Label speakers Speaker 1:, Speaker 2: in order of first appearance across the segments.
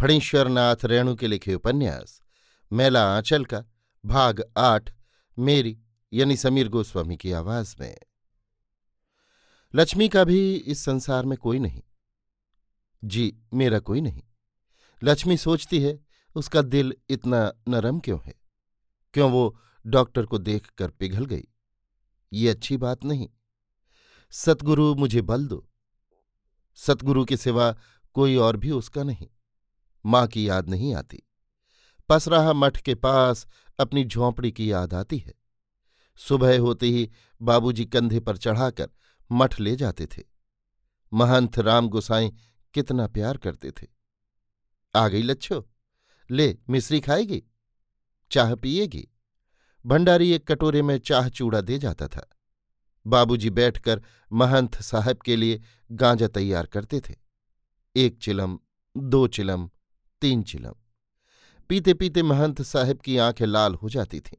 Speaker 1: फणीश्वरनाथ रेणु के लिखे उपन्यास, मेला आंचल का, भाग आठ, मेरी, यानी समीर गोस्वामी की आवाज़ में। लक्ष्मी का भी इस संसार में कोई नहीं। जी, मेरा कोई नहीं। लक्ष्मी सोचती है, उसका दिल इतना नरम क्यों है? क्यों वो डॉक्टर को देखकर पिघल गई? ये अच्छी बात नहीं। सतगुरु मुझे बल दो। सतगुरु के सिवा कोई और भी उसका नहीं। माँ की याद नहीं आती। पसराहा मठ के पास अपनी झोंपड़ी की याद आती है। सुबह होते ही बाबूजी कंधे पर चढ़ाकर मठ ले जाते थे। महंत राम गोसाई कितना प्यार करते थे। आ गई लच्छो, ले मिश्री खाएगी? चाह पिएगी? भंडारी एक कटोरे में चाह चूड़ा दे जाता था। बाबूजी बैठकर महंत साहब के लिए गांजा तैयार करते थे। एक चिलम, दो चिलम तीन चिलम। पीते पीते महंत साहब की आँखें लाल हो जाती थीं।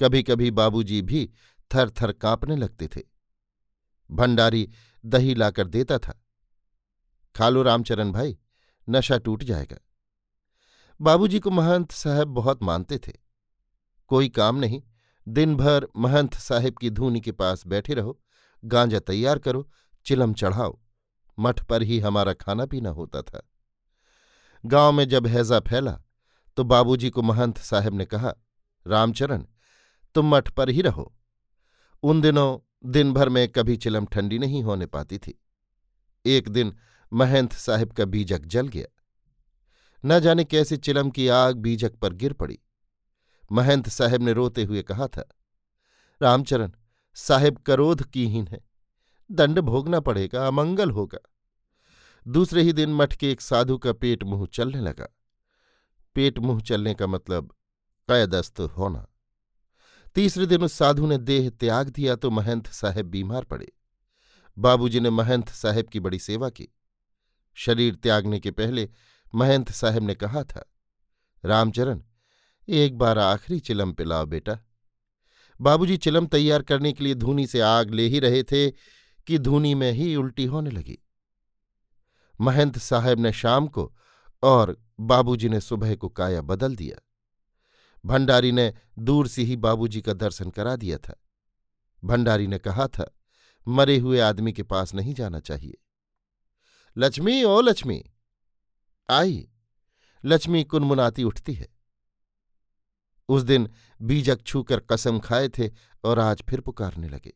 Speaker 1: कभी कभी बाबूजी भी थर थर कांपने लगते थे। भंडारी दही लाकर देता था। खा लो रामचरण भाई, नशा टूट जाएगा। बाबूजी को महंत साहब बहुत मानते थे। कोई काम नहीं दिन भर महंत साहब की धूनी के पास बैठे रहो, गांजा तैयार करो, चिलम चढ़ाओ। मठ पर ही हमारा खाना पीना होता था। गाँव में जब हैजा फैला तो बाबूजी को महंत साहब ने कहा, रामचरण, तुम मठ पर ही रहो। उन दिनों दिन भर में कभी चिलम ठंडी नहीं होने पाती थी। एक दिन महंत साहब का बीजक जल गया। न जाने कैसे चिलम की आग बीजक पर गिर पड़ी। महंत साहब ने रोते हुए कहा था, रामचरण, साहेब करोध कीहीन है। दंड भोगना पड़ेगा, अमंगल होगा। दूसरे ही दिन मठ के एक साधु का पेट मुँह चलने लगा। पेट मुँह चलने का मतलब कैदस्त होना। तीसरे दिन उस साधु ने देह त्याग दिया तो महंत साहेब बीमार पड़े। बाबूजी ने महंत साहेब की बड़ी सेवा की। शरीर त्यागने के पहले महंत साहेब ने कहा था, रामचरण, एक बार आखिरी चिलम पिलाओ बेटा। बाबूजी चिलम तैयार करने के लिए धूनी से आग ले ही रहे थे कि धूनी में ही उल्टी होने लगी। महंत साहब ने शाम को और बाबूजी ने सुबह को काया बदल दिया। भंडारी ने दूर से ही बाबूजी का दर्शन करा दिया था। भंडारी ने कहा था, मरे हुए आदमी के पास नहीं जाना चाहिए। लक्ष्मी, ओ लक्ष्मी, आई। लक्ष्मी कुनमुनाती उठती है। उस दिन बीजक छूकर कसम खाए थे और आज फिर पुकारने लगे।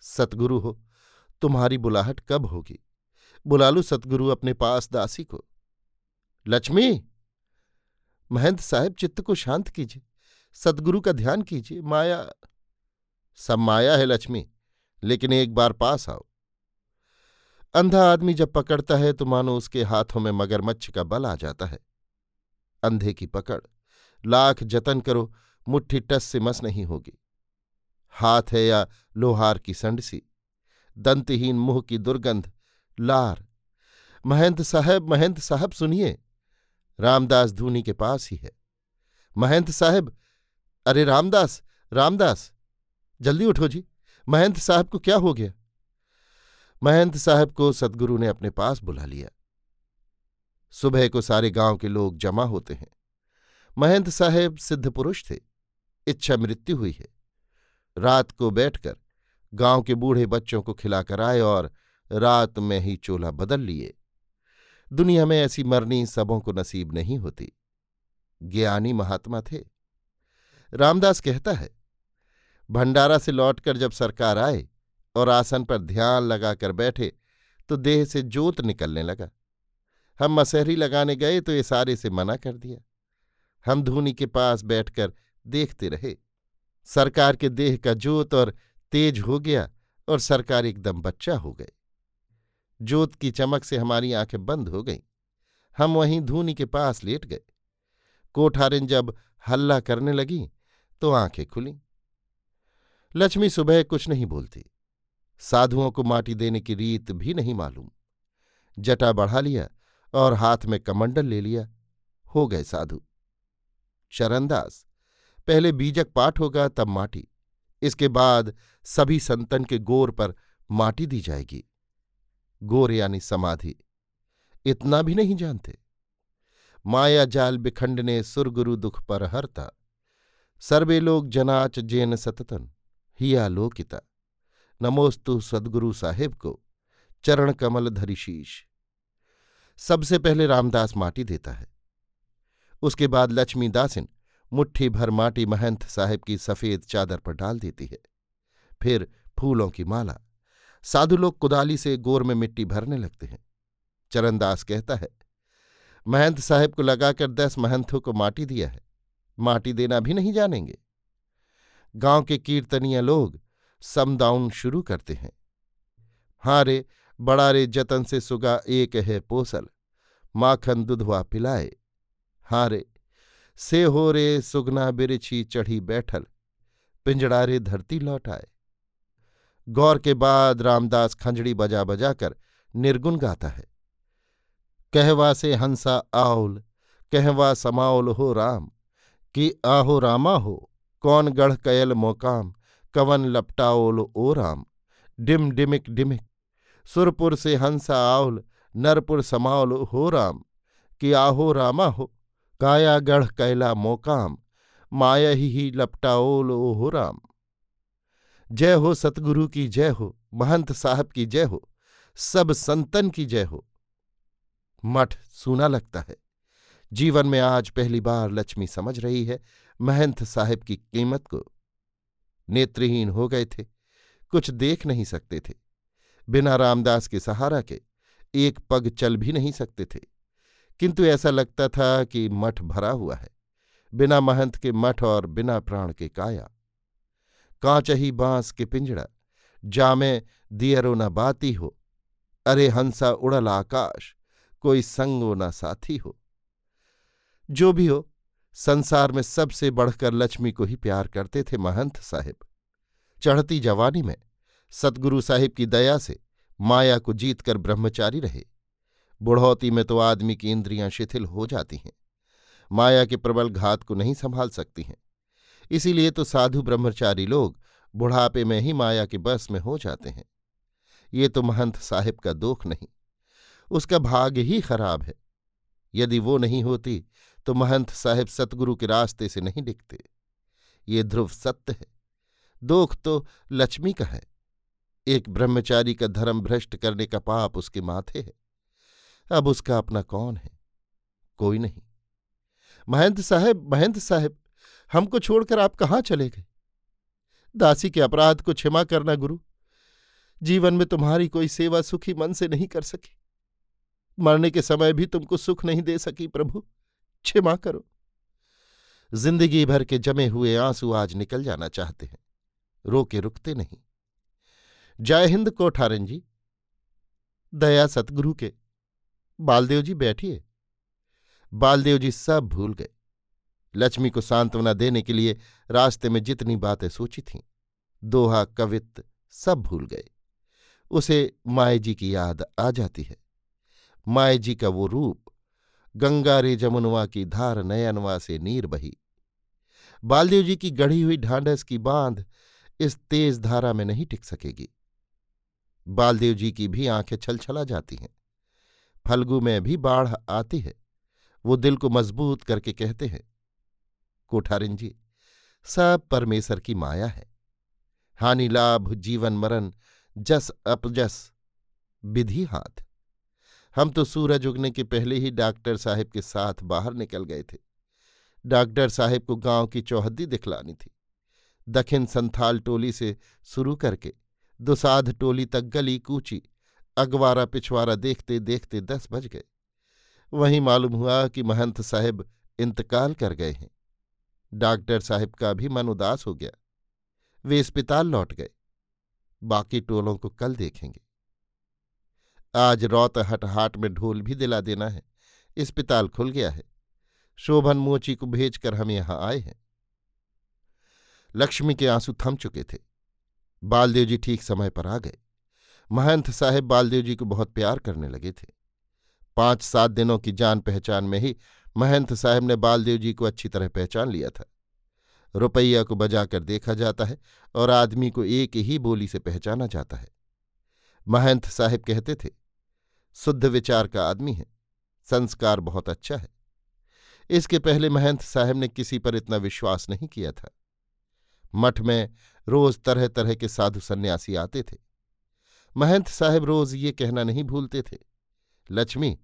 Speaker 1: सतगुरु हो, तुम्हारी बुलाहट कब होगी? बुला लू सतगुरु अपने पास दासी को। लक्ष्मी, महंत साहब चित्त को शांत कीजिए, सतगुरु का ध्यान कीजिए, माया, सब माया है लक्ष्मी, लेकिन एक बार पास आओ। अंधा आदमी जब पकड़ता है तो मानो उसके हाथों में मगरमच्छ का बल आ जाता है। अंधे की पकड़, लाख जतन करो, मुट्ठी टस से मस नहीं होगी। हाथ है या लोहार की संडसी, दंतहीन मुँह की दुर्गंध लार। महंत साहब महंत साहब सुनिए। रामदास धूनी के पास ही है। महंत साहब, अरे रामदास रामदास, जल्दी उठो जी। महंत साहब को क्या हो गया? महंत साहब को सदगुरु ने अपने पास बुला लिया। सुबह को सारे गाँव के लोग जमा होते हैं। महंत साहेब सिद्ध पुरुष थे। इच्छा मृत्यु हुई है। रात को बैठकर गाँव के बूढ़े बच्चों को खिलाकर आए और रात में ही चोला बदल लिए। दुनिया में ऐसी मरनी सबों को नसीब नहीं होती। ज्ञानी महात्मा थे। रामदास कहता है, भंडारा से लौटकर जब सरकार आए और आसन पर ध्यान लगाकर बैठे तो देह से जोत निकलने लगा। हम मसहरी लगाने गए तो सारे से मना कर दिया। हम धूनी के पास बैठकर देखते रहे। सरकार के देह का जोत और तेज हो गया और सरकार एकदम बच्चा हो गए जोत की चमक से हमारी आँखें बंद हो गईं। हम वहीं धूनी के पास लेट गए। कोठारिन जब हल्ला करने लगी तो आँखें खुली। लक्ष्मी सुबह कुछ नहीं बोलती। साधुओं को माटी देने की रीत भी नहीं मालूम। जटा बढ़ा लिया और हाथ में कमंडल ले लिया। हो गए साधु। चरणदास, पहले बीजक पाठ होगा, तब माटी। इसके बाद सभी संतन के गोर पर माटी दी जाएगी। गोर यानी समाधि। इतना भी नहीं जानते। माया जाल बिखंडने सुरगुरु दुख पर हरता। सर्वे लोग जनाच जेन सततन, हिया लोकिता। नमोस्तु सदगुरु साहेब को, चरण कमल धरिशीष सबसे पहले रामदास माटी देता है। उसके बाद लक्ष्मी दासिन मुट्ठी भर माटी महंत साहेब की सफ़ेद चादर पर डाल देती है। फिर फूलों की माला। साधु लोग कुदाली से गोर में मिट्टी भरने लगते हैं। चरणदास कहता है, महंत साहेब को लगाकर दस महंतों को माटी दिया है, माटी देना भी नहीं जानेंगे। गाँव के कीर्तनीय लोग समदाउन शुरू करते हैं। हाँ रे, बड़ा रे जतन से सुगा एक है पोसल, माखन दुधवा पिलाए। हाँ रे, से हो रे सुगना बिरछी चढ़ी बैठल, पिंजड़ा रे धरती लौटाए गौर के बाद रामदास खंजड़ी बजा बजा कर निर्गुण गाता है। कहवा से हंसा आउल कहवा समाउल हो राम कि आहो रामा हो कौन गढ़ कयल मोकाम कवन लपटाओल ओ राम। डिम डिमिक डिमिक सुरपुर से हंसा आउल नरपुर समाउल हो राम कि आहो रामा हो काया गढ़ कैला मोकाम माया ही, लपटाओल ओ हो राम। जय हो सतगुरु की जय हो, महंत साहब की जय हो, सब संतन की जय हो। मठ सूना लगता है। जीवन में आज पहली बार लक्ष्मी समझ रही है महंत साहिब की कीमत को। नेत्रहीन हो गए थे, कुछ देख नहीं सकते थे। बिना रामदास के सहारा के एक पग चल भी नहीं सकते थे। किंतु ऐसा लगता था कि मठ भरा हुआ है। बिना महंत के मठ और बिना प्राण के काया। कांचही बाँस के पिंजड़ा, जामे दियरो न बाती हो। अरे हंसा उड़ल आकाश, कोई संगो न साथी हो। जो भी हो, संसार में सबसे बढ़कर लक्ष्मी को ही प्यार करते थे महंत साहिब। चढ़ती जवानी में सतगुरु साहिब की दया से माया को जीतकर ब्रह्मचारी रहे। बुढ़ौती में तो आदमी की इंद्रियाँ शिथिल हो जाती हैं। माया के प्रबल घात को नहीं संभाल सकती हैं। इसीलिए तो साधु ब्रह्मचारी लोग बुढ़ापे में ही माया के बस में हो जाते हैं। ये तो महंत साहिब का दोख नहीं, उसका भाग ही खराब है। यदि वो नहीं होती तो महंत साहिब सतगुरु के रास्ते से नहीं दिखते। ये ध्रुव सत्य है, दोख तो लक्ष्मी का है। एक ब्रह्मचारी का धर्म भ्रष्ट करने का पाप उसके माथे है। अब उसका अपना कौन है? कोई नहीं। महंत साहब महंत साहब हमको छोड़कर आप कहाँ चले गए? दासी के अपराध को क्षमा करना गुरु। जीवन में तुम्हारी कोई सेवा सुखी मन से नहीं कर सकी। मरने के समय भी तुमको सुख नहीं दे सकी प्रभु। क्षमा करो। ज़िंदगी भर के जमे हुए आँसू आज निकल जाना चाहते हैं। रोके रुकते नहीं। जय हिंद कोठारन जी। दया सतगुरु के। बालदेव जी बैठिए। बालदेव जी सब भूल गए। लक्ष्मी को सांत्वना देने के लिए रास्ते में जितनी बातें सोची थीं, दोहा कवित्त सब भूल गए। उसे माए जी की याद आ जाती है। माए जी का वो रूप गंगा रे जमुनवा की धार नयनवा से नीर बही। बालदेव जी की गढ़ी हुई ढांढस की बाँध इस तेज धारा में नहीं टिक सकेगी। बालदेव जी की भी आँखें छलछला जाती हैं। फल्गु में भी बाढ़ आती है। वो दिल को मज़बूत करके कहते हैं कोठारिन जी सब परमेश्वर की माया है। हानि, लाभ, जीवन, मरण, जस, अपजस, विधि, हाथ। हम तो सूरज उगने के पहले ही डॉक्टर साहब के साथ बाहर निकल गए थे। डॉक्टर साहेब को गाँव की चौहद्दी दिखलानी थी। दखिन संथाल टोली से शुरू करके दुसाध टोली तक गली कूची, अगवारा पिछवारा देखते देखते दस बज गए। वहीं मालूम हुआ कि महंत साहेब इंतकाल कर गए हैं। डॉक्टर साहब का भी मन उदास हो गया। वे अस्पताल लौट गए। बाकी टोलों को कल देखेंगे। आज रौत हटहाट में ढोल भी दिला देना है। अस्पताल खुल गया है। शोभन मोची को भेजकर हम यहाँ आए हैं। लक्ष्मी के आँसू थम चुके थे। बालदेव जी ठीक समय पर आ गए। महंत साहेब बालदेव जी को बहुत प्यार करने लगे थे। पाँच सात दिनों की जान पहचान में ही महंत साहब ने बालदेव जी को अच्छी तरह पहचान लिया था। रुपैया को बजाकर देखा जाता है और आदमी को एक ही बोली से पहचाना जाता है। महंत साहब कहते थे, शुद्ध विचार का आदमी है, संस्कार बहुत अच्छा है। इसके पहले महंत साहब ने किसी पर इतना विश्वास नहीं किया था। मठ में रोज तरह तरह के साधु सन्यासी आते थे। महंत साहब रोज ये कहना नहीं भूलते थे, लक्ष्मी,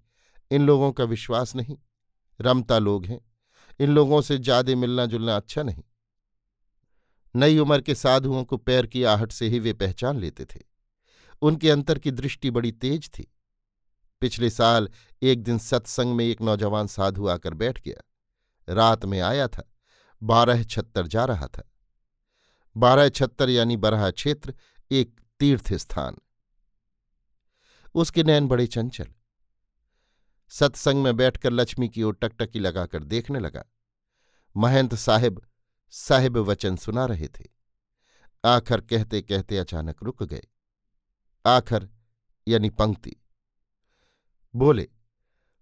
Speaker 1: इन लोगों का विश्वास नहीं। रमता लोग हैं। इन लोगों से ज़्यादा मिलना जुलना अच्छा नहीं। नई उम्र के साधुओं को पैर की आहट से ही वे पहचान लेते थे। उनके अंतर की दृष्टि बड़ी तेज थी। पिछले साल एक दिन सत्संग में एक नौजवान साधु आकर बैठ गया। रात में आया था। बारह छत्तर जा रहा था। बारह छत्तर यानी बरहा क्षेत्र एक तीर्थ स्थान उसके नैन बड़े चंचल। सत्संग में बैठकर लक्ष्मी की ओर टकटकी लगाकर देखने लगा। महंत साहिब साहिब वचन सुना रहे थे। आखर कहते कहते अचानक रुक गए। आखर, यानी पंक्ति। बोले,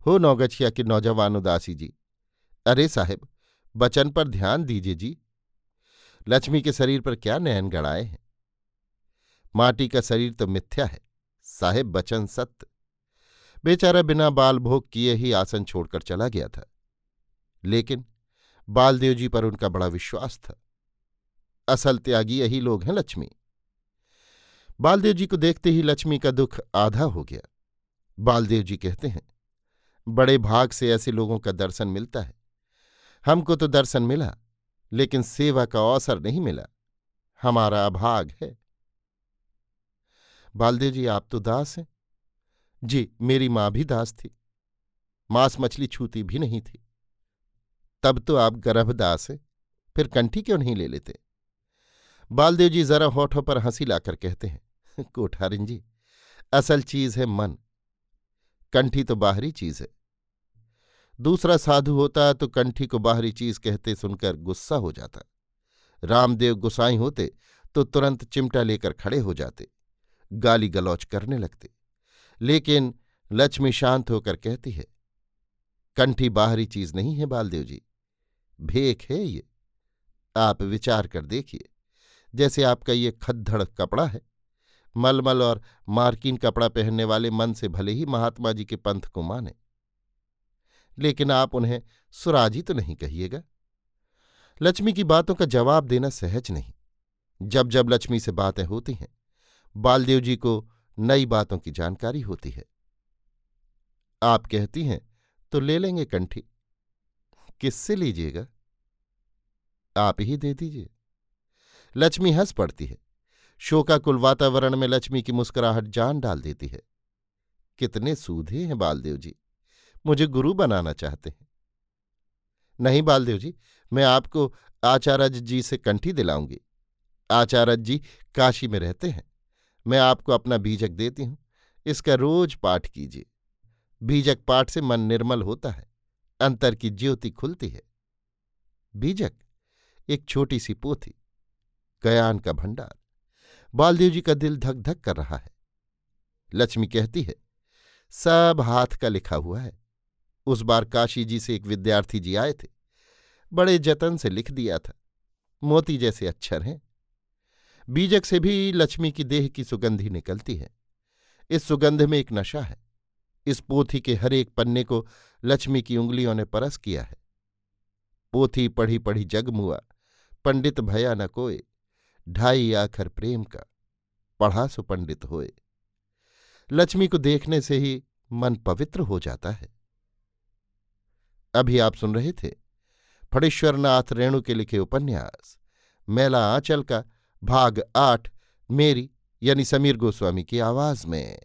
Speaker 1: हो नौगछिया के नौजवान उदासी जी। अरे साहेब बचन पर ध्यान दीजिए जी। लक्ष्मी के शरीर पर क्या नयन गड़ाए हैं? माटी का शरीर तो मिथ्या है। साहेब बचन सत्य। बेचारा बिना बाल भोग किए ही आसन छोड़कर चला गया था। लेकिन बालदेव जी पर उनका बड़ा विश्वास था। असल त्यागी यही लोग हैं लक्ष्मी। बालदेव जी को देखते ही लक्ष्मी का दुख आधा हो गया। बालदेव जी कहते हैं, बड़े भाग से ऐसे लोगों का दर्शन मिलता है। हमको तो दर्शन मिला, लेकिन सेवा का अवसर नहीं मिला। हमारा अभाग है। बालदेव जी, आप तो दास हैं। जी, मेरी माँ भी दास थी। मांस मछली छूती भी नहीं थी। तब तो आप गर्भदास हैं, फिर कंठी क्यों नहीं ले लेते? बालदेव जी जरा होठों पर हँसी लाकर कहते हैं, कोठारिन जी, असल चीज़ है मन। कंठी तो बाहरी चीज़ है। दूसरा साधु होता तो कंठी को बाहरी चीज़ कहते सुनकर गुस्सा हो जाता। रामदेव गुसाई होते तो तुरंत चिमटा लेकर खड़े हो जाते, गाली गलौच करने लगते। लेकिन लक्ष्मी शांत होकर कहती है, कंठी बाहरी चीज़ नहीं है बालदेव जी। भेख है ये। आप विचार कर देखिए। जैसे आपका ये खद्दड़ कपड़ा है। मलमल और मार्किन कपड़ा पहनने वाले मन से भले ही महात्मा जी के पंथ को माने। लेकिन आप उन्हें सुराजी तो नहीं कहिएगा। लक्ष्मी की बातों का जवाब देना सहज नहीं। जब जब लक्ष्मी से बातें होती हैं, बालदेव जी को नई बातों की जानकारी होती है। आप कहती हैं तो ले लेंगे कंठी। किससे लीजिएगा? आप ही दे दीजिए। लक्ष्मी हंस पड़ती है। शोकाकुल वातावरण में लक्ष्मी की मुस्कुराहट जान डाल देती है। कितने सूधे हैं बालदेव जी। मुझे गुरु बनाना चाहते हैं। नहीं बालदेव जी, मैं आपको आचार्य जी से कंठी दिलाऊँगी। आचार्य जी काशी में रहते हैं। मैं आपको अपना बीजक देती हूँ। इसका रोज पाठ कीजिए। बीजक पाठ से मन निर्मल होता है, अंतर की ज्योति खुलती है। बीजक एक छोटी सी पोथी, गयान का भंडार। बालदेव जी का दिल धक धक कर रहा है। लक्ष्मी कहती है, सब हाथ का लिखा हुआ है। उस बार काशी जी से एक विद्यार्थी जी आए थे। बड़े जतन से लिख दिया था। मोती जैसे अक्षर हैं। बीजक से भी लक्ष्मी की देह की सुगंधी निकलती है। इस सुगंध में एक नशा है। इस पोथी के हर एक पन्ने को लक्ष्मी की उंगलियों ने परस किया है। पोथी पढ़ी पढ़ी जगमुआ पंडित भया न कोय ढाई आखर प्रेम का, पढ़ा सु पंडित होए। लक्ष्मी को देखने से ही मन पवित्र हो जाता है। अभी आप सुन रहे थे, फणेश्वरनाथ रेणु के लिखे उपन्यास, मेला आंचल का भाग आठ मेरी यानी समीर गोस्वामी की आवाज़ में।